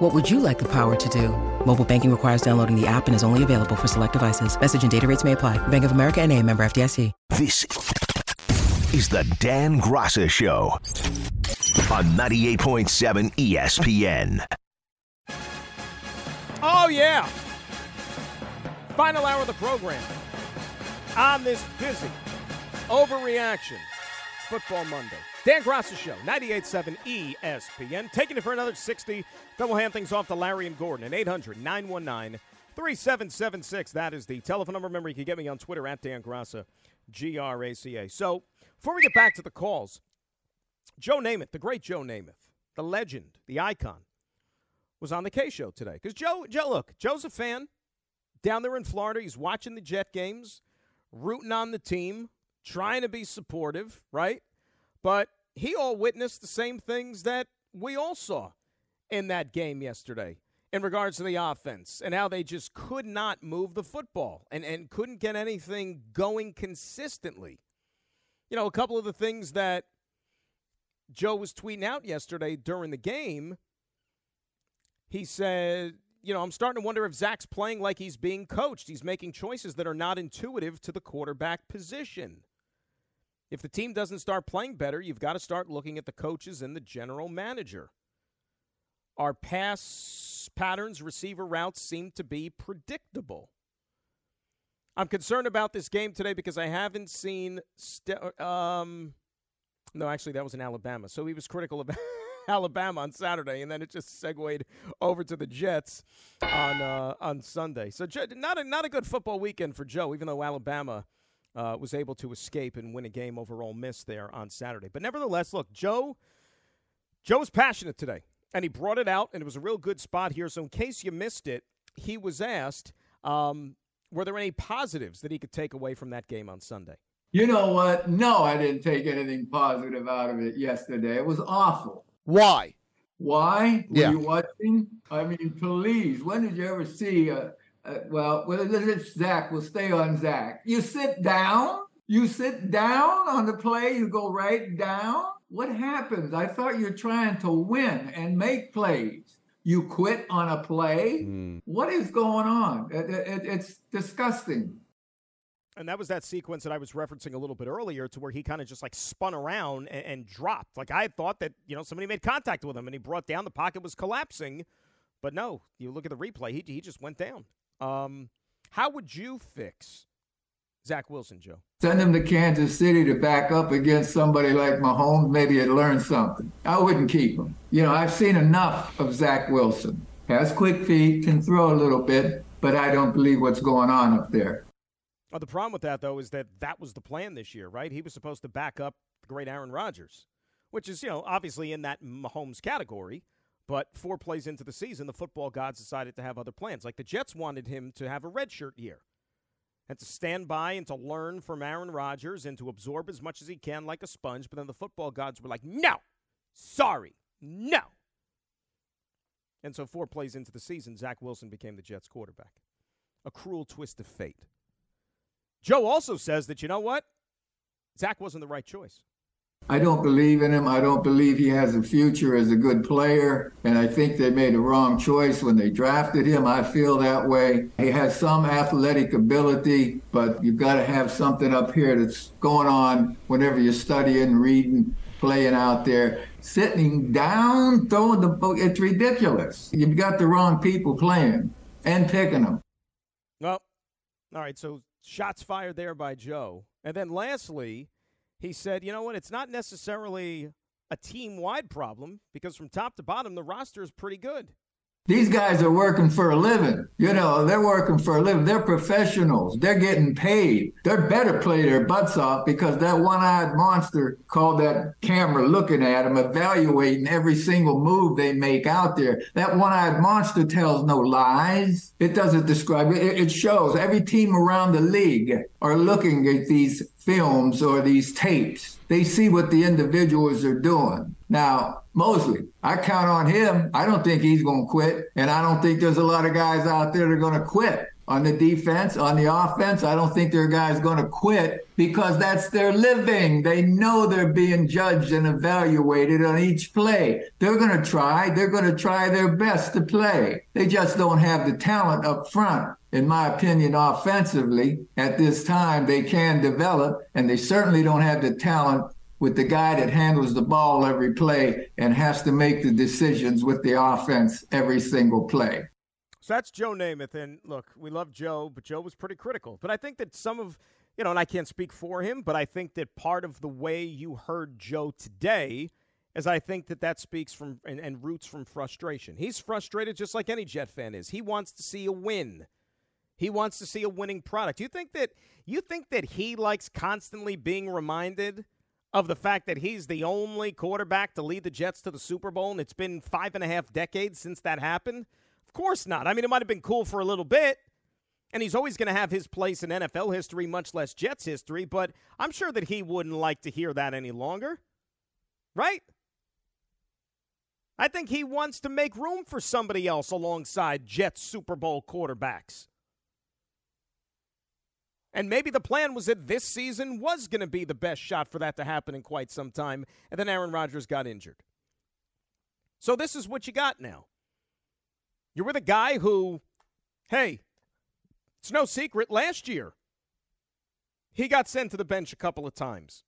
What would you like the power to do? Mobile banking requires downloading the app and is only available for select devices. Message and data rates may apply. Bank of America and a member FDIC. This is the Dan Graca Show on 98.7 ESPN. Oh, yeah. Final hour of the program on this busy overreaction football Monday. Dan Graca Show, 98.7 ESPN. Taking it for another 60. Then we'll hand things off to Larry and Gordon at 800 919 3776. That is the telephone number. Remember, you can get me on Twitter at Dan Graca, G R A C A. So, before we get back to the calls, Joe Namath, the great Joe Namath, the legend, the icon, was on the K show today. Because Joe, Joe, look, Joe's a fan down there in Florida. He's watching the Jet games, rooting on the team, trying to be supportive, right? But he all witnessed the same things that we all saw in that game yesterday in regards to the offense and how they just could not move the football and, and couldn't get anything going consistently. You know, a couple of the things that Joe was tweeting out yesterday during the game, he said, you know, I'm starting to wonder if Zach's playing like he's being coached. He's making choices that are not intuitive to the quarterback position. If the team doesn't start playing better, you've got to start looking at the coaches and the general manager. Our pass patterns, receiver routes seem to be predictable. I'm concerned about this game today because I haven't seen. St- um, no, actually, that was in Alabama. So he was critical of Alabama on Saturday, and then it just segued over to the Jets on uh, on Sunday. So not a not a good football weekend for Joe, even though Alabama uh, was able to escape and win a game over Ole Miss there on Saturday. But nevertheless, look, Joe, Joe was passionate today, and he brought it out, and it was a real good spot here. So in case you missed it, he was asked, um, were there any positives that he could take away from that game on Sunday? You know what? No, I didn't take anything positive out of it yesterday. It was awful. Why? Why? Yeah. Were you watching? I mean, please, when did you ever see a, uh, well, well, it's Zach. We'll stay on Zach. You sit down. You sit down on the play. You go right down. What happens? I thought you're trying to win and make plays. You quit on a play. Mm. What is going on? It, it, it's disgusting. And that was that sequence that I was referencing a little bit earlier, to where he kind of just like spun around and, and dropped. Like I thought that you know somebody made contact with him and he brought down. The pocket was collapsing, but no. You look at the replay. He he just went down. Um, how would you fix Zach Wilson, Joe? Send him to Kansas City to back up against somebody like Mahomes. Maybe he'd learn something. I wouldn't keep him. You know, I've seen enough of Zach Wilson. Has quick feet, can throw a little bit, but I don't believe what's going on up there. The problem with that, though, is that that was the plan this year, right? He was supposed to back up the great Aaron Rodgers, which is, you know, obviously in that Mahomes category. But four plays into the season, the football gods decided to have other plans. Like the Jets wanted him to have a redshirt year and to stand by and to learn from Aaron Rodgers and to absorb as much as he can like a sponge. But then the football gods were like, no, sorry, no. And so, four plays into the season, Zach Wilson became the Jets quarterback. A cruel twist of fate. Joe also says that, you know what? Zach wasn't the right choice. I don't believe in him. I don't believe he has a future as a good player. And I think they made a wrong choice when they drafted him. I feel that way. He has some athletic ability, but you've got to have something up here that's going on whenever you're studying, reading, playing out there. Sitting down, throwing the book, it's ridiculous. You've got the wrong people playing and picking them. Well, all right. So shots fired there by Joe. And then lastly, he said, you know what? It's not necessarily a team wide problem because from top to bottom, the roster is pretty good. These guys are working for a living. You know, they're working for a living. They're professionals. They're getting paid. They're better play their butts off because that one-eyed monster called that camera looking at them, evaluating every single move they make out there. That one-eyed monster tells no lies. It doesn't describe it. It shows every team around the league are looking at these films or these tapes. They see what the individuals are doing. Now, Mosley, I count on him. I don't think he's going to quit. And I don't think there's a lot of guys out there that are going to quit on the defense, on the offense. I don't think there are guys going to quit because that's their living. They know they're being judged and evaluated on each play. They're going to try. They're going to try their best to play. They just don't have the talent up front. In my opinion, offensively, at this time, they can develop, and they certainly don't have the talent with the guy that handles the ball every play and has to make the decisions with the offense every single play. So that's Joe Namath. And look, we love Joe, but Joe was pretty critical. But I think that some of, you know, and I can't speak for him, but I think that part of the way you heard Joe today is I think that that speaks from and, and roots from frustration. He's frustrated just like any Jet fan is. He wants to see a win. He wants to see a winning product. You think that you think that he likes constantly being reminded of the fact that he's the only quarterback to lead the Jets to the Super Bowl, and it's been five and a half decades since that happened? Of course not. I mean, it might have been cool for a little bit, and he's always going to have his place in NFL history, much less Jets history, but I'm sure that he wouldn't like to hear that any longer. Right? I think he wants to make room for somebody else alongside Jets Super Bowl quarterbacks. And maybe the plan was that this season was going to be the best shot for that to happen in quite some time, and then Aaron Rodgers got injured. So this is what you got now. You're with a guy who, hey, it's no secret, last year he got sent to the bench a couple of times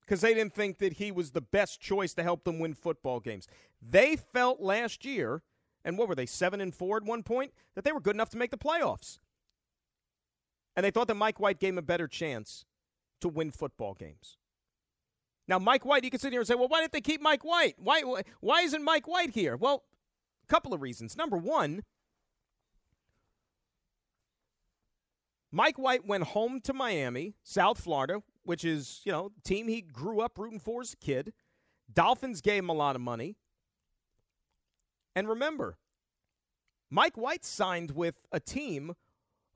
because they didn't think that he was the best choice to help them win football games. They felt last year, and what were they, seven and four at one point, that they were good enough to make the playoffs. And they thought that Mike White gave him a better chance to win football games. Now, Mike White, you can sit here and say, well, why didn't they keep Mike White? Why, why isn't Mike White here? Well, a couple of reasons. Number one, Mike White went home to Miami, South Florida, which is, you know, team he grew up rooting for as a kid. Dolphins gave him a lot of money. And remember, Mike White signed with a team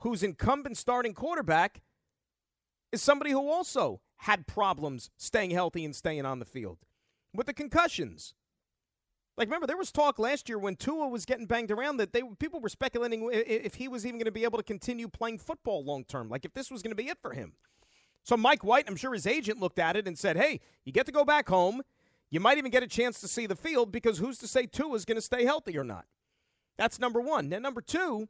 whose incumbent starting quarterback is somebody who also had problems staying healthy and staying on the field with the concussions. Like, remember, there was talk last year when Tua was getting banged around that they people were speculating if he was even going to be able to continue playing football long term, like if this was going to be it for him. So Mike White, I'm sure his agent looked at it and said, "Hey, you get to go back home. You might even get a chance to see the field because who's to say Tua is going to stay healthy or not?" That's number one. Then number two,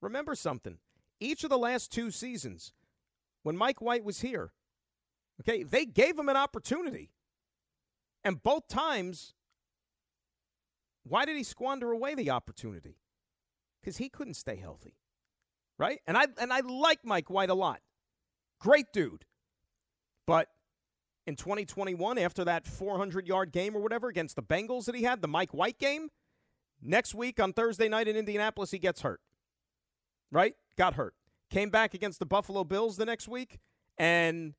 remember something. Each of the last two seasons, when Mike White was here, okay, they gave him an opportunity. And both times, why did he squander away the opportunity? Because he couldn't stay healthy. Right? And I and I like Mike White a lot. Great dude. But in 2021, after that 400 yard game or whatever against the Bengals that he had, the Mike White game, next week on Thursday night in Indianapolis, he gets hurt. Right? Got hurt. Came back against the Buffalo Bills the next week and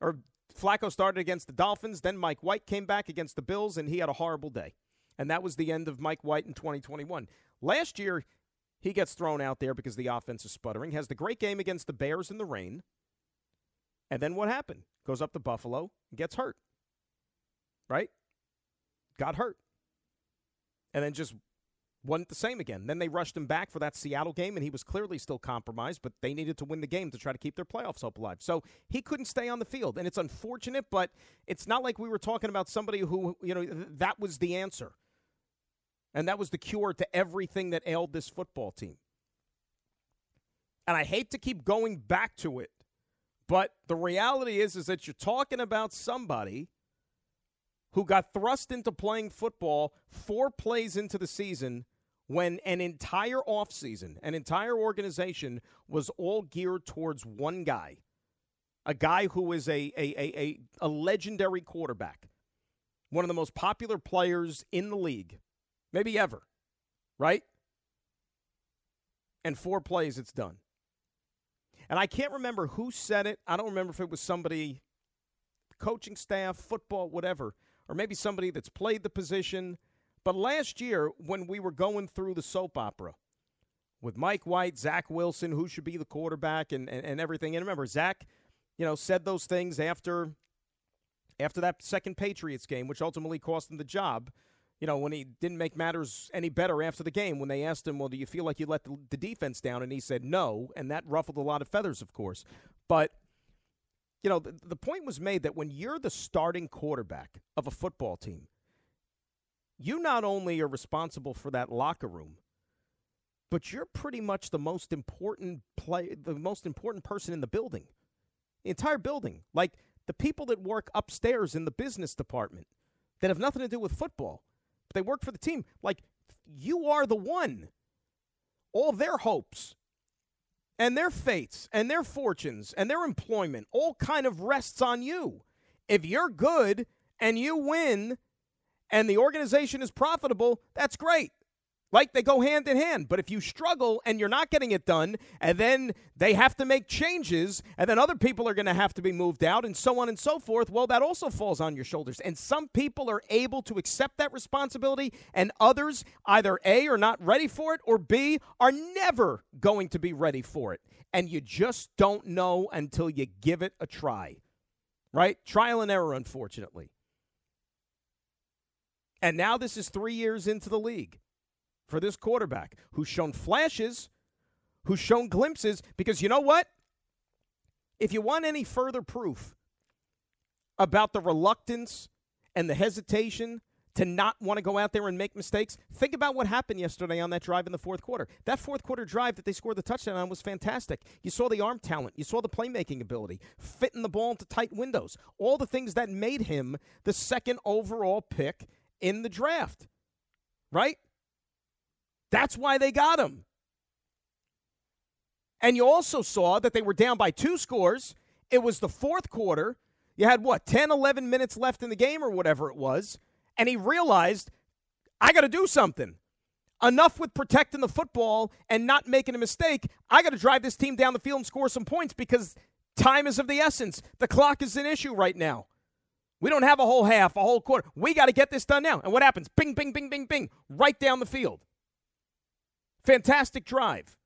or Flacco started against the Dolphins. Then Mike White came back against the Bills, and he had a horrible day. And that was the end of Mike White in 2021. Last year, he gets thrown out there because the offense is sputtering. Has the great game against the Bears in the rain. And then what happened? Goes up to Buffalo and gets hurt. Right? Got hurt. And then just wasn't the same again. Then they rushed him back for that Seattle game, and he was clearly still compromised, but they needed to win the game to try to keep their playoffs hope alive. So he couldn't stay on the field, and it's unfortunate, but it's not like we were talking about somebody who, you know, that was the answer. And that was the cure to everything that ailed this football team. And I hate to keep going back to it, but the reality is is that you're talking about somebody who got thrust into playing football four plays into the season when an entire offseason, an entire organization was all geared towards one guy, a guy who is a, a, a, a, legendary quarterback, one of the most popular players in the league, maybe ever, right? And four plays, it's done. And I can't remember who said it. I don't remember if it was somebody, coaching staff, football, whatever or maybe somebody that's played the position. But last year, when we were going through the soap opera, with Mike White, Zach Wilson, who should be the quarterback, and, and, and everything. And remember, Zach, you know, said those things after after that second Patriots game, which ultimately cost him the job. You know, when he didn't make matters any better after the game, when they asked him, "Well, do you feel like you let the, the defense down?" and he said no, and that ruffled a lot of feathers, of course. But you know, the, the point was made that when you're the starting quarterback of a football team, you not only are responsible for that locker room, but you're pretty much the most important play, the most important person in the building, the entire building. Like the people that work upstairs in the business department that have nothing to do with football, but they work for the team. Like you are the one. All their hopes and their fates and their fortunes and their employment all kind of rests on you. If you're good and you win and the organization is profitable, that's great. Like they go hand in hand. But if you struggle and you're not getting it done, and then they have to make changes, and then other people are going to have to be moved out, and so on and so forth, well, that also falls on your shoulders. And some people are able to accept that responsibility, and others either A, are not ready for it, or B, are never going to be ready for it. And you just don't know until you give it a try. Right? Trial and error, unfortunately. And now this is three years into the league for this quarterback who's shown flashes, who's shown glimpses, because you know what? If you want any further proof about the reluctance and the hesitation to not want to go out there and make mistakes, think about what happened yesterday on that drive in the fourth quarter. That fourth quarter drive that they scored the touchdown on was fantastic. You saw the arm talent, you saw the playmaking ability, fitting the ball into tight windows, all the things that made him the second overall pick in the draft. Right? That's why they got him. And you also saw that they were down by two scores. It was the fourth quarter. You had what, 10, 11 minutes left in the game or whatever it was. And he realized, I got to do something. Enough with protecting the football and not making a mistake. I got to drive this team down the field and score some points because time is of the essence. The clock is an issue right now. We don't have a whole half, a whole quarter. We got to get this done now. And what happens? Bing, bing, bing, bing, bing, right down the field. Fantastic drive.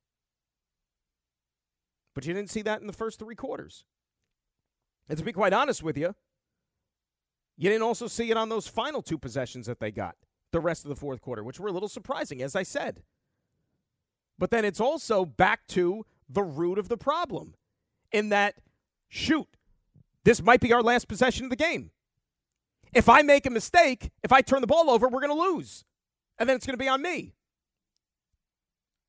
But you didn't see that in the first three quarters. And to be quite honest with you, you didn't also see it on those final two possessions that they got the rest of the fourth quarter, which were a little surprising, as I said. But then it's also back to the root of the problem in that, shoot, this might be our last possession of the game. If I make a mistake, if I turn the ball over, we're going to lose. And then it's going to be on me.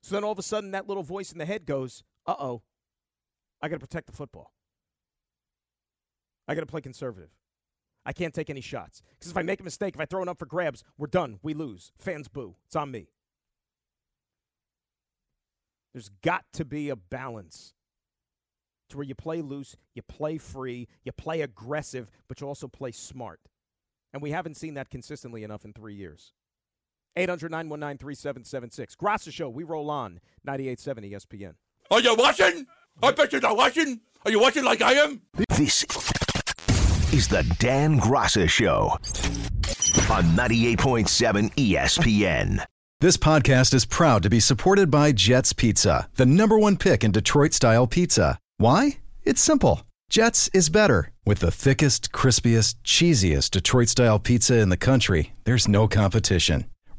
So then all of a sudden, that little voice in the head goes, uh oh, I got to protect the football. I got to play conservative. I can't take any shots. Because if I make a mistake, if I throw it up for grabs, we're done. We lose. Fans boo. It's on me. There's got to be a balance to where you play loose, you play free, you play aggressive, but you also play smart. And we haven't seen that consistently enough in three years. 800 919 3776. Graca Show, we roll on 98.7 ESPN. Are you watching? I bet you're not watching. Are you watching like I am? This is the Dan Graca Show on 98.7 ESPN. This podcast is proud to be supported by Jets Pizza, the number one pick in Detroit style pizza. Why? It's simple. Jets is better. With the thickest, crispiest, cheesiest Detroit style pizza in the country, there's no competition.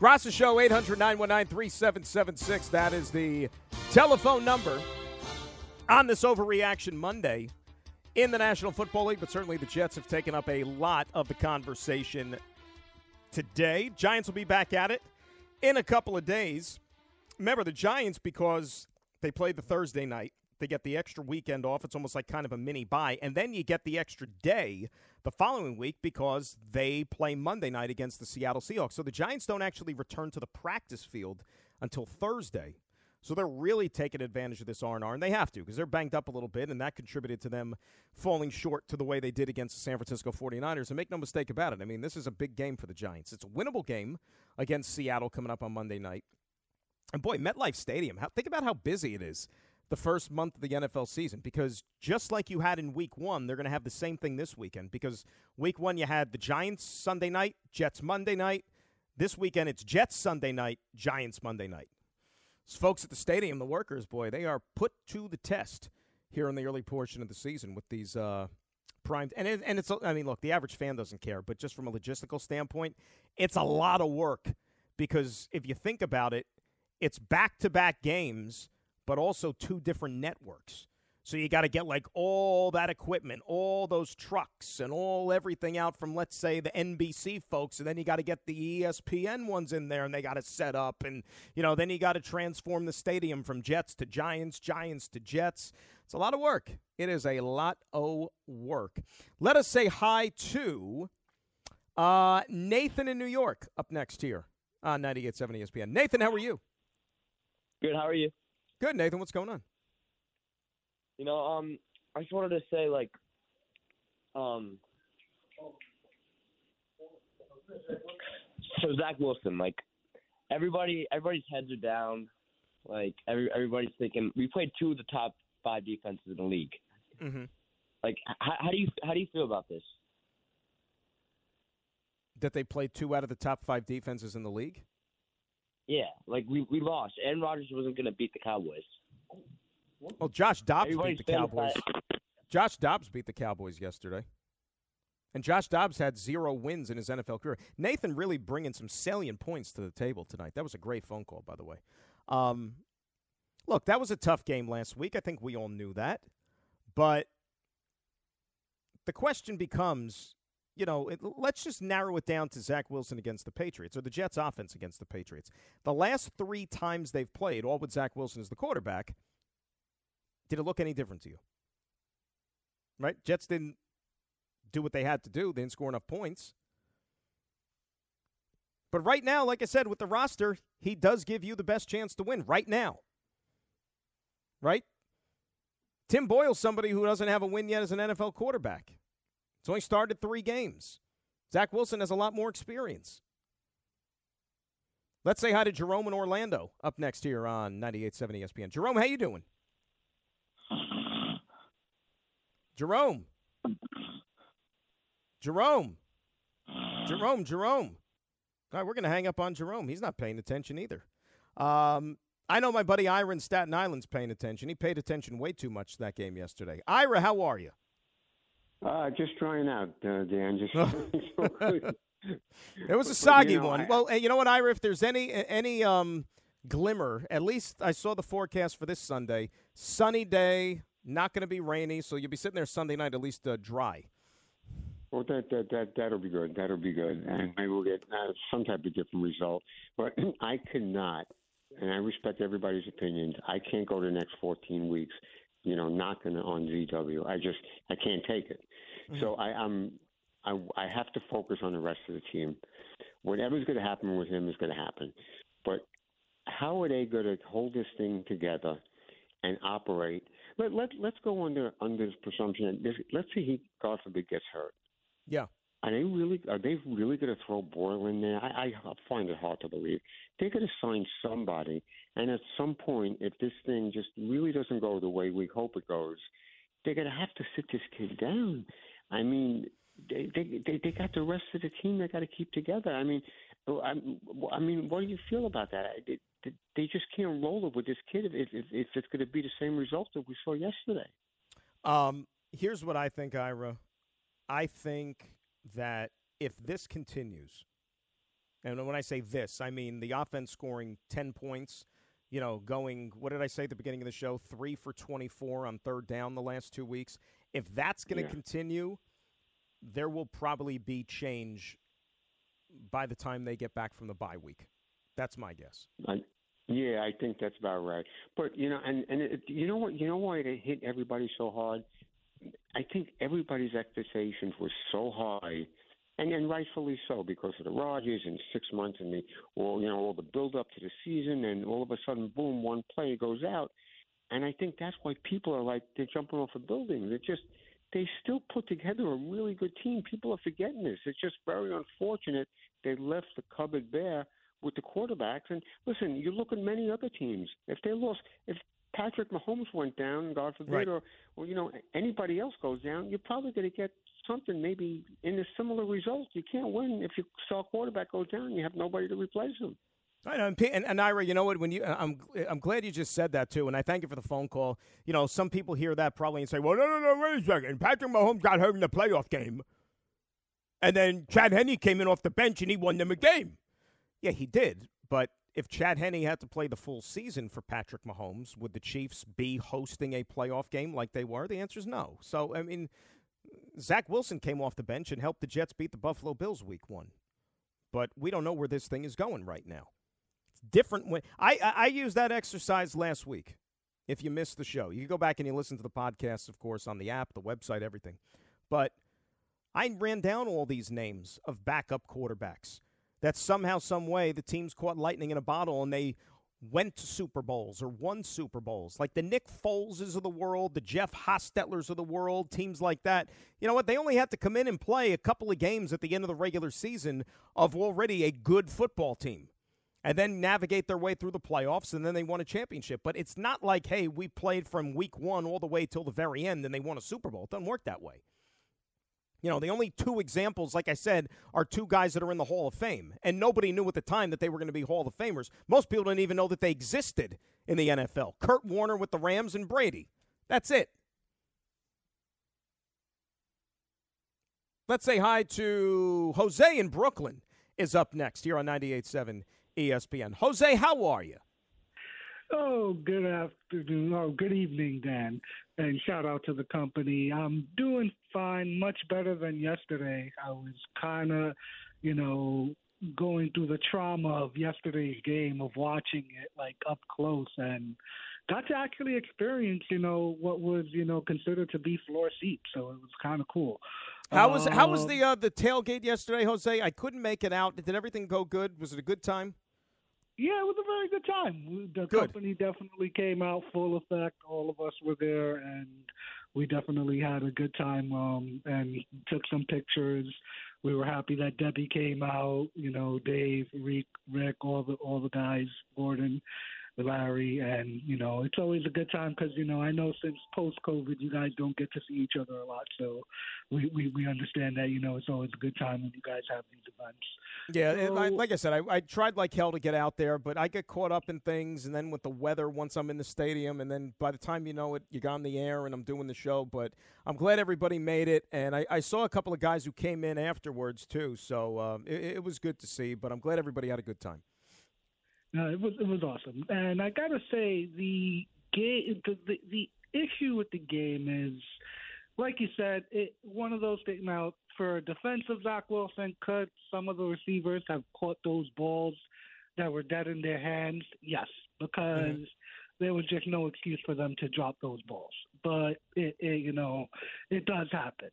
Graca Show, 800 919 3776. That is the telephone number on this overreaction Monday in the National Football League, but certainly the Jets have taken up a lot of the conversation today. Giants will be back at it in a couple of days. Remember, the Giants, because they played the Thursday night, they get the extra weekend off. It's almost like kind of a mini bye. And then you get the extra day the following week because they play Monday night against the Seattle Seahawks. So the Giants don't actually return to the practice field until Thursday. So they're really taking advantage of this R&R, and they have to because they're banged up a little bit, and that contributed to them falling short to the way they did against the San Francisco 49ers. And make no mistake about it, I mean, this is a big game for the Giants. It's a winnable game against Seattle coming up on Monday night. And boy, MetLife Stadium, how, think about how busy it is the first month of the NFL season because just like you had in week one, they're going to have the same thing this weekend because week one you had the Giants Sunday night, Jets Monday night. This weekend it's Jets Sunday night, Giants Monday night. So folks at the stadium, the workers, boy, they are put to the test here in the early portion of the season with these uh, primed. And, it, and it's, I mean, look, the average fan doesn't care, but just from a logistical standpoint, it's a lot of work because if you think about it, it's back to back games but also two different networks. So you got to get like all that equipment, all those trucks, and all everything out from let's say the NBC folks, and then you got to get the ESPN ones in there, and they got to set up, and you know then you got to transform the stadium from Jets to Giants, Giants to Jets. It's a lot of work. It is a lot of work. Let us say hi to uh, Nathan in New York up next here on 98.7 ESPN. Nathan, how are you? Good. How are you? Good, Nathan. What's going on? You know, um, I just wanted to say, like, um, so Zach Wilson, like, everybody, everybody's heads are down. Like, every everybody's thinking we played two of the top five defenses in the league. Mm-hmm. Like, how, how do you how do you feel about this? That they played two out of the top five defenses in the league. Yeah, like we we lost. Aaron Rodgers wasn't going to beat the Cowboys. Well, Josh Dobbs Everybody's beat the Cowboys. Josh Dobbs beat the Cowboys yesterday. And Josh Dobbs had zero wins in his NFL career. Nathan really bringing some salient points to the table tonight. That was a great phone call, by the way. Um, look, that was a tough game last week. I think we all knew that. But the question becomes you know, it, let's just narrow it down to Zach Wilson against the Patriots or the Jets offense against the Patriots. The last three times they've played, all with Zach Wilson as the quarterback, did it look any different to you? Right? Jets didn't do what they had to do, they didn't score enough points. But right now, like I said, with the roster, he does give you the best chance to win right now. Right? Tim Boyle's somebody who doesn't have a win yet as an NFL quarterback. He's only started three games. Zach Wilson has a lot more experience. Let's say hi to Jerome in Orlando up next here on 98.7 ESPN. Jerome, how you doing? Jerome. Jerome. Jerome, Jerome. All right, we're going to hang up on Jerome. He's not paying attention either. Um, I know my buddy Ira in Staten Island's paying attention. He paid attention way too much to that game yesterday. Ira, how are you? Uh, just trying out, uh, Dan. Just it was a soggy you know, one. I, well, you know what, Ira? If there's any any um, glimmer, at least I saw the forecast for this Sunday. Sunny day, not going to be rainy, so you'll be sitting there Sunday night at least uh, dry. Well, that that that that'll be good. That'll be good, and maybe we'll get uh, some type of different result. But I cannot, and I respect everybody's opinions. I can't go the next 14 weeks, you know, knocking on ZW. I just I can't take it. Mm-hmm. So I, I'm I I have to focus on the rest of the team. Whatever's going to happen with him is going to happen. But how are they going to hold this thing together and operate? Let let let's go under under this presumption. That this, let's say he, God forbid, gets hurt yeah. Are they really? Are they really going to throw Boyle in there? I, I find it hard to believe. They're going to sign somebody, and at some point, if this thing just really doesn't go the way we hope it goes, they're going to have to sit this kid down. I mean, they they they, they got the rest of the team they got to keep together. I mean, I, I mean, what do you feel about that? They, they just can't roll it with this kid if if, if it's going to be the same result that we saw yesterday. Um, here's what I think, Ira. I think that if this continues, and when I say this, I mean the offense scoring 10 points, you know, going, what did I say at the beginning of the show? Three for 24 on third down the last two weeks. If that's going to yeah. continue, there will probably be change by the time they get back from the bye week. That's my guess. I, yeah, I think that's about right. But you know, and and it, you know what? You know why they hit everybody so hard? I think everybody's expectations were so high, and, and rightfully so because of the Rodgers and six months and the all you know all the build up to the season, and all of a sudden, boom, one play goes out, and I think that's why people are like they're jumping off a building. They're just they still put together a really good team. People are forgetting this. It's just very unfortunate they left the cupboard bare with the quarterbacks. And listen, you look at many other teams. If they lost, if Patrick Mahomes went down, God forbid, right. or, or you know anybody else goes down, you're probably going to get something maybe in a similar result. You can't win if your star quarterback goes down. You have nobody to replace him. I know, and, and Ira, you know what? When you, I'm, I'm glad you just said that too, and I thank you for the phone call. You know, some people hear that probably and say, "Well, no, no, no, wait a second. Patrick Mahomes got hurt in the playoff game, and then Chad Henne came in off the bench and he won them a game." Yeah, he did, but if Chad Henne had to play the full season for Patrick Mahomes, would the Chiefs be hosting a playoff game like they were? The answer is no. So, I mean, Zach Wilson came off the bench and helped the Jets beat the Buffalo Bills week one. But we don't know where this thing is going right now. It's different when I, I, I used that exercise last week. If you missed the show, you can go back and you listen to the podcast, of course, on the app, the website, everything. But I ran down all these names of backup quarterbacks that somehow, some way, the teams caught lightning in a bottle and they went to Super Bowls or won Super Bowls, like the Nick Foleses of the world, the Jeff Hostetlers of the world, teams like that. You know what? They only had to come in and play a couple of games at the end of the regular season of already a good football team. And then navigate their way through the playoffs, and then they won a championship. But it's not like, hey, we played from week one all the way till the very end, and they won a Super Bowl. It doesn't work that way. You know, the only two examples, like I said, are two guys that are in the Hall of Fame. And nobody knew at the time that they were going to be Hall of Famers. Most people didn't even know that they existed in the NFL. Kurt Warner with the Rams and Brady. That's it. Let's say hi to Jose in Brooklyn is up next here on 98.7 ESPN. Jose, how are you? Oh, good afternoon. Oh, good evening, Dan. And shout out to the company. I'm doing fine, much better than yesterday. I was kind of, you know, going through the trauma of yesterday's game, of watching it like up close, and got to actually experience, you know, what was, you know, considered to be floor seats. So it was kind of cool. How was how was um, the uh, the tailgate yesterday, Jose? I couldn't make it out. Did everything go good? Was it a good time? Yeah, it was a very good time. The good. company definitely came out full effect. All of us were there, and we definitely had a good time. Um, and took some pictures. We were happy that Debbie came out. You know, Dave, Rick, Rick, all the all the guys, Gordon. Larry, and you know it's always a good time because you know I know since post COVID you guys don't get to see each other a lot, so we, we we understand that you know it's always a good time when you guys have these events. Yeah, So- I, like I said, I, I tried like hell to get out there, but I get caught up in things, and then with the weather, once I'm in the stadium, and then by the time you know it, you're on the air, and I'm doing the show. But I'm glad everybody made it, and I, I saw a couple of guys who came in afterwards too, so um, it, it was good to see. But I'm glad everybody had a good time. No, it was it was awesome, and I gotta say the game the, the the issue with the game is, like you said, it one of those things. Now, for defensive Zach Wilson, could some of the receivers have caught those balls that were dead in their hands? Yes, because there was just no excuse for them to drop those balls. But it, it you know, it does happen.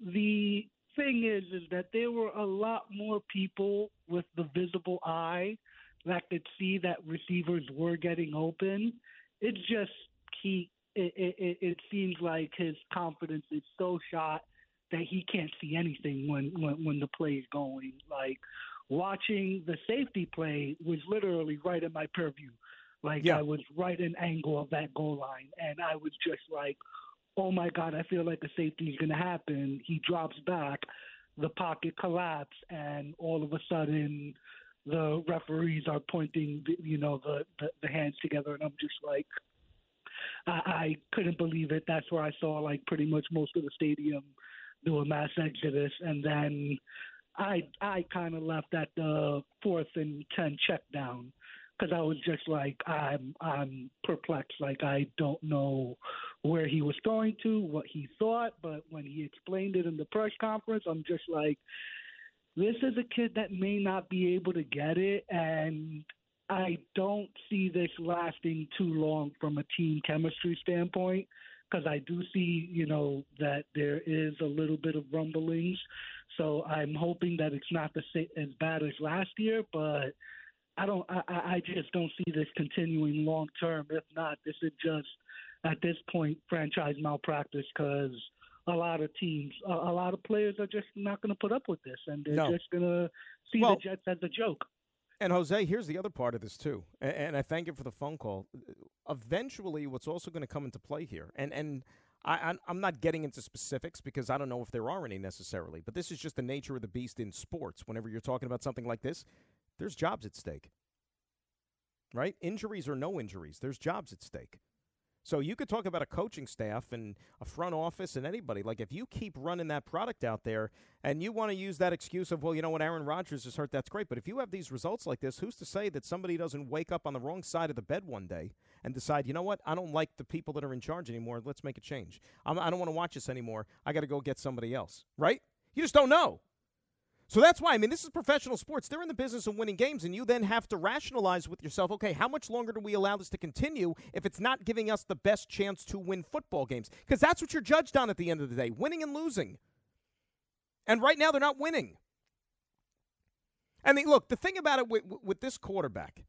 The thing is, is that there were a lot more people with the visible eye that could see that receivers were getting open. It's just he. It, it, it- it seems like his confidence is so shot that he can't see anything when when when the play's going. Like watching the safety play was literally right in my purview. Like Yeah. I was right in angle of that goal line, and I was just like, "Oh my God, I feel like a safety is going to happen." He drops back, the pocket collapse, and all of a sudden, the referees are pointing, you know, the, the the hands together, and I'm just like, I, I couldn't believe it. That's where I saw like pretty much most of the stadium do a mass exodus, and then I I kind of left at the fourth and ten check down because I was just like I'm I'm perplexed. Like I don't know where he was going to, what he thought, but when he explained it in the press conference, I'm just like, this is a kid that may not be able to get it, and I don't see this lasting too long from a team chemistry standpoint because I do see, you know, that there is a little bit of rumblings. So I'm hoping that it's not the sa- as bad as last year, but I don't. I I just don't see this continuing long term. If not, this is just at this point franchise malpractice because a lot of teams, a, a lot of players are just not going to put up with this, and they're No. just going to see Well- the Jets as a joke. And Jose, here's the other part of this too, and, and I thank you for the phone call. Eventually, what's also going to come into play here, and and I, I'm not getting into specifics because I don't know if there are any necessarily, but this is just the nature of the beast in sports. Whenever you're talking about something like this, there's jobs at stake, right? Injuries or no injuries, there's jobs at stake. So you could talk about a coaching staff and a front office and anybody. Like if you keep running that product out there and you want to use that excuse of, well, you know what, Aaron Rodgers is hurt, that's great. But if you have these results like this, who's to say that somebody doesn't wake up on the wrong side of the bed one day and decide, you know what, I don't like the people that are in charge anymore. Let's make a change. I'm, I don't want to watch this anymore. I got to go get somebody else, right? You just don't know. So that's why, I mean, this is professional sports. They're in the business of winning games, and you then have to rationalize with yourself okay, how much longer do we allow this to continue if it's not giving us the best chance to win football games? Because that's what you're judged on at the end of the day winning and losing. And right now, they're not winning. And the, look, the thing about it with, with this quarterback,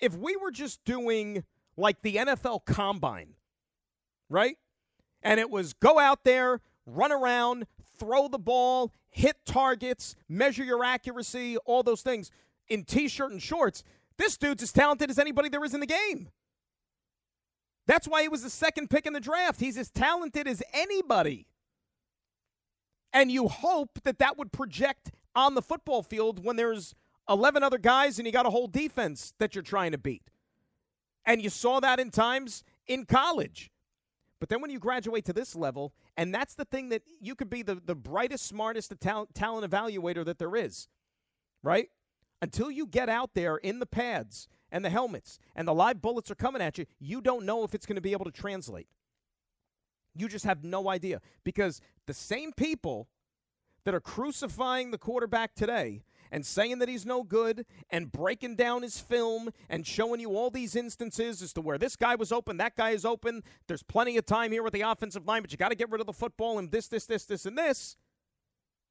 if we were just doing like the NFL combine, right? And it was go out there, run around, throw the ball, hit targets, measure your accuracy, all those things in t shirt and shorts. This dude's as talented as anybody there is in the game. That's why he was the second pick in the draft. He's as talented as anybody. And you hope that that would project on the football field when there's 11 other guys and you got a whole defense that you're trying to beat. And you saw that in times in college. But then when you graduate to this level, and that's the thing that you could be the, the brightest, smartest talent, talent evaluator that there is, right? Until you get out there in the pads and the helmets and the live bullets are coming at you, you don't know if it's going to be able to translate. You just have no idea because the same people that are crucifying the quarterback today and saying that he's no good and breaking down his film and showing you all these instances as to where this guy was open, that guy is open. There's plenty of time here with the offensive line, but you got to get rid of the football and this, this, this, this, and this.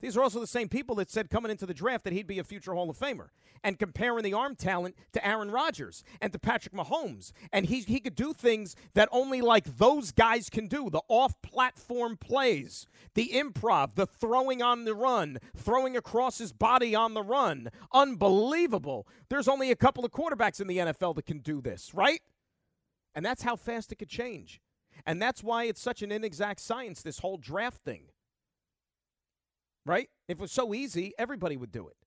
These are also the same people that said coming into the draft that he'd be a future Hall of Famer and comparing the arm talent to Aaron Rodgers and to Patrick Mahomes. And he, he could do things that only like those guys can do the off platform plays, the improv, the throwing on the run, throwing across his body on the run. Unbelievable. There's only a couple of quarterbacks in the NFL that can do this, right? And that's how fast it could change. And that's why it's such an inexact science, this whole draft thing right? If it was so easy, everybody would do it.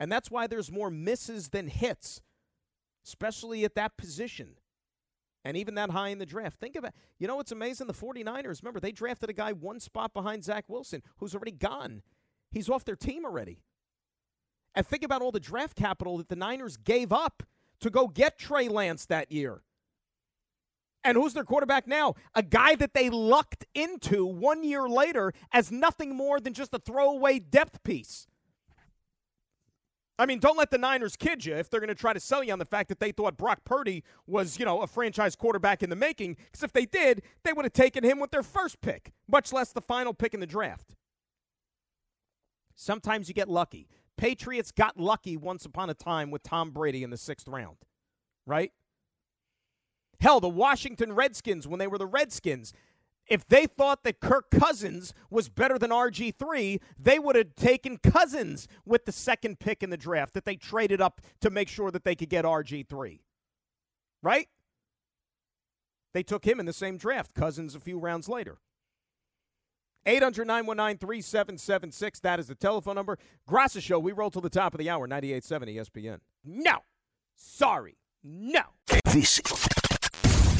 And that's why there's more misses than hits, especially at that position. And even that high in the draft. Think about you know what's amazing? The 49ers, remember, they drafted a guy one spot behind Zach Wilson who's already gone. He's off their team already. And think about all the draft capital that the Niners gave up to go get Trey Lance that year. And who's their quarterback now? A guy that they lucked into one year later as nothing more than just a throwaway depth piece. I mean, don't let the Niners kid you if they're going to try to sell you on the fact that they thought Brock Purdy was, you know, a franchise quarterback in the making. Because if they did, they would have taken him with their first pick, much less the final pick in the draft. Sometimes you get lucky. Patriots got lucky once upon a time with Tom Brady in the sixth round, right? Hell, the Washington Redskins, when they were the Redskins, if they thought that Kirk Cousins was better than RG3, they would have taken Cousins with the second pick in the draft that they traded up to make sure that they could get RG3. Right? They took him in the same draft, Cousins a few rounds later. 800 919 3776. That is the telephone number. Graca Show, we roll to the top of the hour, 98.7 ESPN. No. Sorry. No. This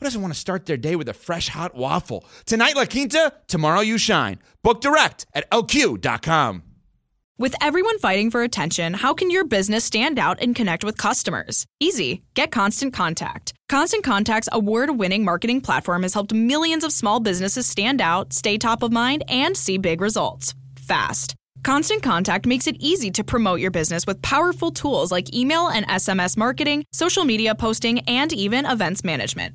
who doesn't want to start their day with a fresh hot waffle? Tonight, La Quinta, tomorrow, you shine. Book direct at lq.com. With everyone fighting for attention, how can your business stand out and connect with customers? Easy. Get Constant Contact. Constant Contact's award winning marketing platform has helped millions of small businesses stand out, stay top of mind, and see big results fast. Constant Contact makes it easy to promote your business with powerful tools like email and SMS marketing, social media posting, and even events management.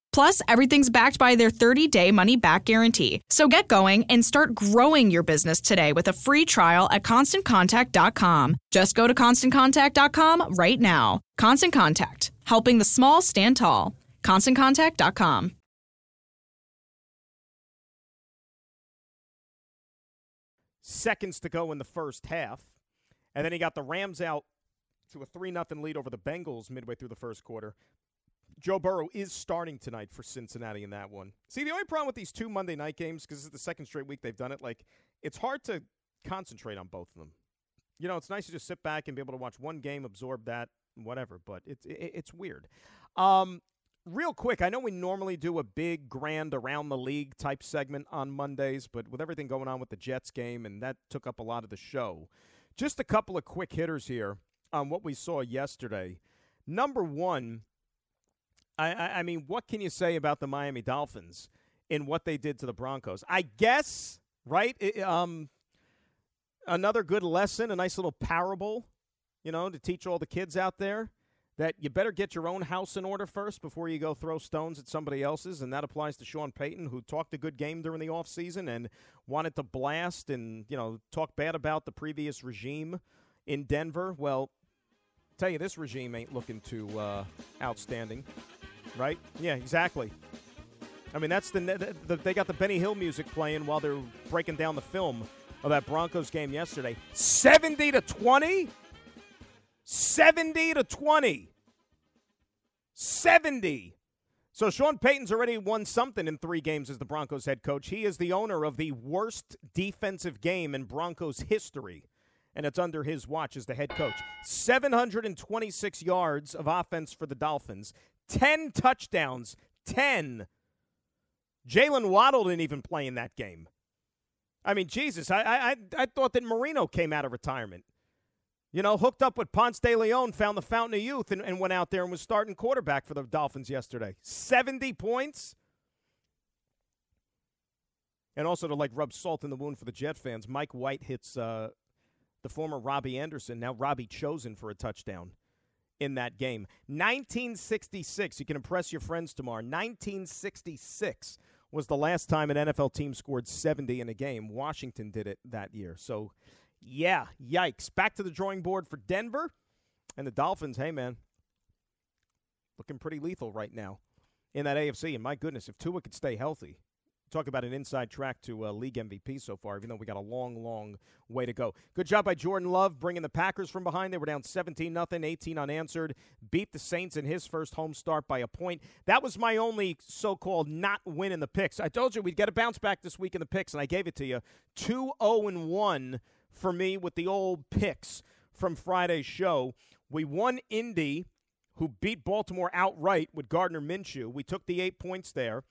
Plus, everything's backed by their 30 day money back guarantee. So get going and start growing your business today with a free trial at constantcontact.com. Just go to constantcontact.com right now. Constant Contact, helping the small stand tall. ConstantContact.com. Seconds to go in the first half. And then he got the Rams out to a 3 0 lead over the Bengals midway through the first quarter. Joe Burrow is starting tonight for Cincinnati in that one. See, the only problem with these two Monday night games, because this is the second straight week they've done it, like, it's hard to concentrate on both of them. You know, it's nice to just sit back and be able to watch one game, absorb that, whatever, but it's, it, it's weird. Um, real quick, I know we normally do a big, grand around the league type segment on Mondays, but with everything going on with the Jets game, and that took up a lot of the show, just a couple of quick hitters here on what we saw yesterday. Number one, I, I, I mean, what can you say about the Miami Dolphins in what they did to the Broncos? I guess, right? It, um, another good lesson, a nice little parable, you know, to teach all the kids out there that you better get your own house in order first before you go throw stones at somebody else's. And that applies to Sean Payton, who talked a good game during the offseason and wanted to blast and, you know, talk bad about the previous regime in Denver. Well, tell you, this regime ain't looking too uh, outstanding right? Yeah, exactly. I mean, that's the, the, the, they got the Benny Hill music playing while they're breaking down the film of that Broncos game yesterday. 70 to 20? 70 to 20. 70. So Sean Payton's already won something in three games as the Broncos head coach. He is the owner of the worst defensive game in Broncos history, and it's under his watch as the head coach. 726 yards of offense for the Dolphins, 10 touchdowns, 10. Jaylen Waddle didn't even play in that game. I mean, Jesus, I, I, I thought that Marino came out of retirement. You know, hooked up with Ponce de Leon, found the fountain of youth, and, and went out there and was starting quarterback for the Dolphins yesterday. 70 points. And also to like rub salt in the wound for the Jet fans, Mike White hits uh, the former Robbie Anderson, now Robbie Chosen for a touchdown in that game. 1966, you can impress your friends tomorrow. 1966 was the last time an NFL team scored 70 in a game. Washington did it that year. So yeah, yikes. Back to the drawing board for Denver. And the Dolphins, hey, man, looking pretty lethal right now in that AFC. And my goodness, if Tua could stay healthy, talk about an inside track to uh, league MVP so far, even though we got a long, long way to go. Good job by Jordan Love bringing the Packers from behind. They were down 17 nothing, 18 unanswered. Beat the Saints in his first home start by a point. That was my only so-called not win in the picks. I told you we'd get a bounce back this week in the picks, and I gave it to you. 2 0 and 1 for me with the old picks from Friday's show. We won Indy, who beat Baltimore outright with Gardner Minshew. We took the eight points there,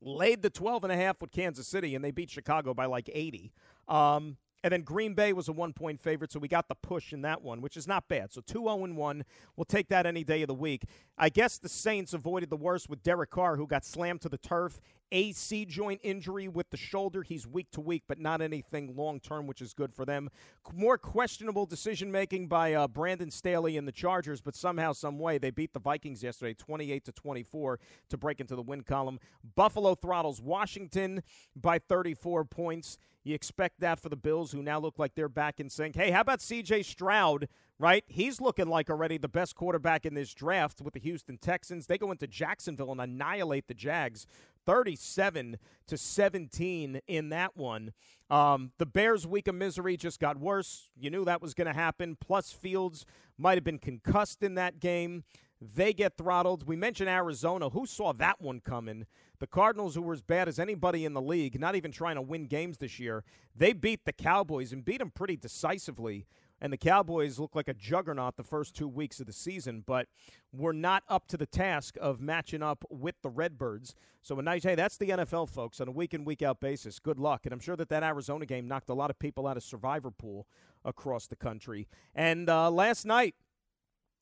laid the 12 and a half with Kansas City, and they beat Chicago by like 80. Um, and then Green Bay was a one point favorite, so we got the push in that one, which is not bad. So 2 0 1. We'll take that any day of the week. I guess the Saints avoided the worst with Derek Carr, who got slammed to the turf. AC joint injury with the shoulder. He's week to week, but not anything long term, which is good for them. More questionable decision making by uh, Brandon Staley and the Chargers, but somehow, some way, they beat the Vikings yesterday, 28 to 24, to break into the win column. Buffalo throttles Washington by 34 points. You expect that for the Bills, who now look like they're back in sync. Hey, how about C.J. Stroud? Right, he's looking like already the best quarterback in this draft with the Houston Texans. They go into Jacksonville and annihilate the Jags. 37 to 17 in that one. Um, the Bears' week of misery just got worse. You knew that was going to happen. Plus, Fields might have been concussed in that game. They get throttled. We mentioned Arizona. Who saw that one coming? The Cardinals, who were as bad as anybody in the league, not even trying to win games this year, they beat the Cowboys and beat them pretty decisively and the Cowboys look like a juggernaut the first two weeks of the season, but we're not up to the task of matching up with the Redbirds. So a nice, hey, that's the NFL, folks, on a week in week out basis. Good luck, and I'm sure that that Arizona game knocked a lot of people out of Survivor Pool across the country. And uh, last night,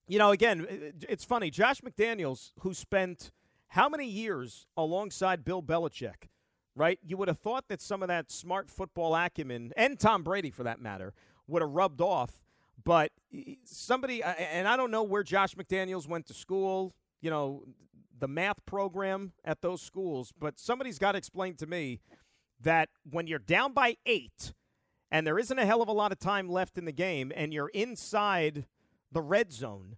you know, again, it's funny. Josh McDaniels, who spent how many years alongside Bill Belichick, right? You would have thought that some of that smart football acumen, and Tom Brady for that matter, would have rubbed off. But somebody, and I don't know where Josh McDaniels went to school, you know, the math program at those schools, but somebody's got to explain to me that when you're down by eight and there isn't a hell of a lot of time left in the game and you're inside the red zone,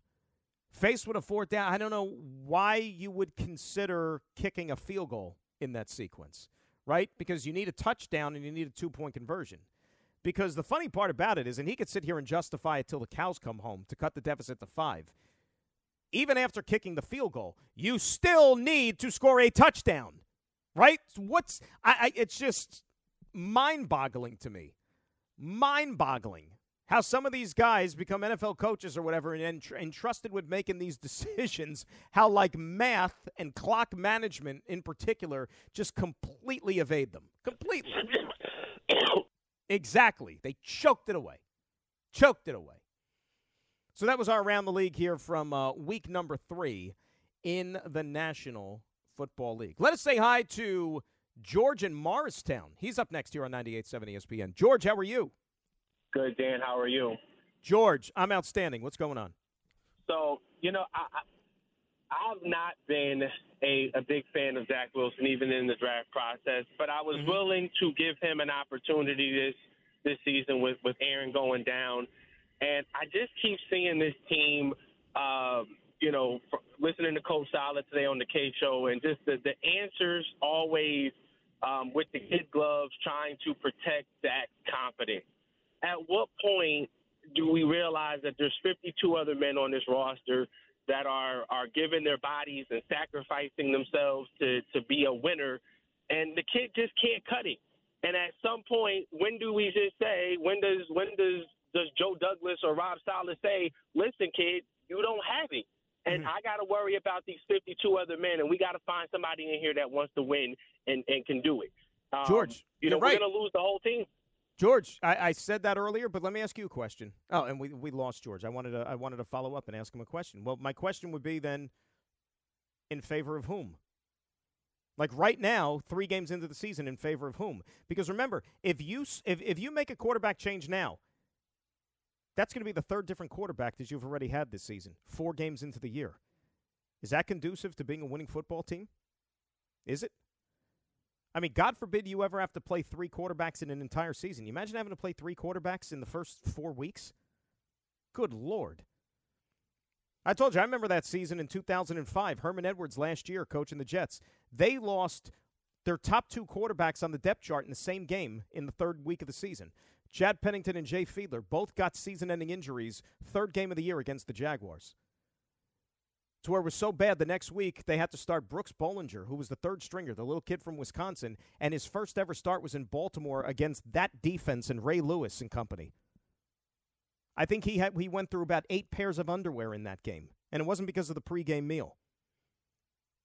faced with a fourth down, I don't know why you would consider kicking a field goal in that sequence, right? Because you need a touchdown and you need a two point conversion. Because the funny part about it is, and he could sit here and justify it till the cows come home to cut the deficit to five. Even after kicking the field goal, you still need to score a touchdown, right? What's I, I it's just mind-boggling to me, mind-boggling how some of these guys become NFL coaches or whatever and entrusted with making these decisions, how like math and clock management in particular just completely evade them. Completely. Exactly. They choked it away. Choked it away. So that was our around the league here from uh, week number three in the National Football League. Let us say hi to George in Morristown. He's up next here on 98.7 ESPN. George, how are you? Good, Dan. How are you? George, I'm outstanding. What's going on? So, you know, I, I, I've not been a, a big fan of Zach Wilson, even in the draft process. But I was mm-hmm. willing to give him an opportunity this this season with with Aaron going down, and I just keep seeing this team. Uh, you know, listening to Coach Saleh today on the Kay Show, and just the, the answers always um, with the kid gloves, trying to protect that confidence. At what point do we realize that there's 52 other men on this roster that are are giving their bodies and sacrificing themselves to to be a winner, and the kid just can't cut it. And at some point, when do we just say when does when does does Joe Douglas or Rob Saleh say, listen, kid, you don't have it. And Mm-hmm. I got to worry about these 52 other men, and we got to find somebody in here that wants to win and, and can do it. Um, George, you know, you're right. we're going to lose the whole team. George, I, I said that earlier, but let me ask you a question. Oh, and we, we lost George. I wanted to I wanted to follow up and ask him a question. Well, my question would be then, in favor of whom? Like right now, three games into the season, in favor of whom? Because remember, if you if if you make a quarterback change now, that's going to be the third different quarterback that you've already had this season. Four games into the year, is that conducive to being a winning football team? Is it? I mean, God forbid you ever have to play three quarterbacks in an entire season. You imagine having to play three quarterbacks in the first four weeks? Good Lord. I told you, I remember that season in 2005. Herman Edwards last year coaching the Jets. They lost their top two quarterbacks on the depth chart in the same game in the third week of the season. Chad Pennington and Jay Fiedler both got season ending injuries, third game of the year against the Jaguars to where it was so bad the next week they had to start Brooks Bollinger, who was the third stringer, the little kid from Wisconsin, and his first ever start was in Baltimore against that defense and Ray Lewis and company. I think he had he went through about eight pairs of underwear in that game, and it wasn't because of the pregame meal.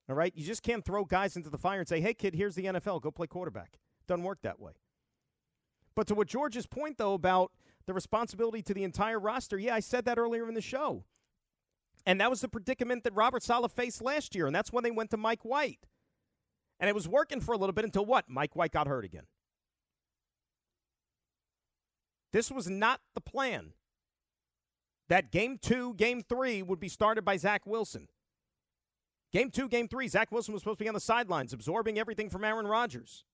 All right, you just can't throw guys into the fire and say, "Hey, kid, here's the NFL. Go play quarterback." Doesn't work that way. But to what George's point though about the responsibility to the entire roster, yeah, I said that earlier in the show. And that was the predicament that Robert Saleh faced last year, and that's when they went to Mike White. And it was working for a little bit until what? Mike White got hurt again. This was not the plan. That game two, game three would be started by Zach Wilson. Game two, game three, Zach Wilson was supposed to be on the sidelines, absorbing everything from Aaron Rodgers.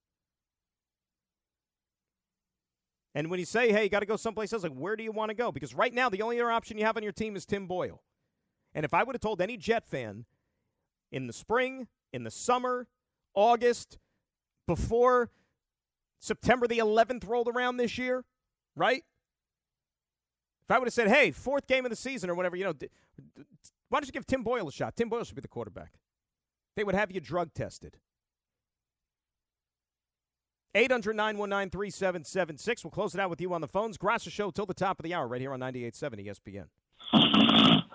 And when you say, hey, you got to go someplace else, like, where do you want to go? Because right now, the only other option you have on your team is Tim Boyle. And if I would have told any Jet fan in the spring, in the summer, August, before September the 11th rolled around this year, right? If I would have said, hey, fourth game of the season or whatever, you know, why don't you give Tim Boyle a shot? Tim Boyle should be the quarterback. They would have you drug tested. 800 919 3776. We'll close it out with you on the phones. Graca Show till the top of the hour right here on 98.7 ESPN.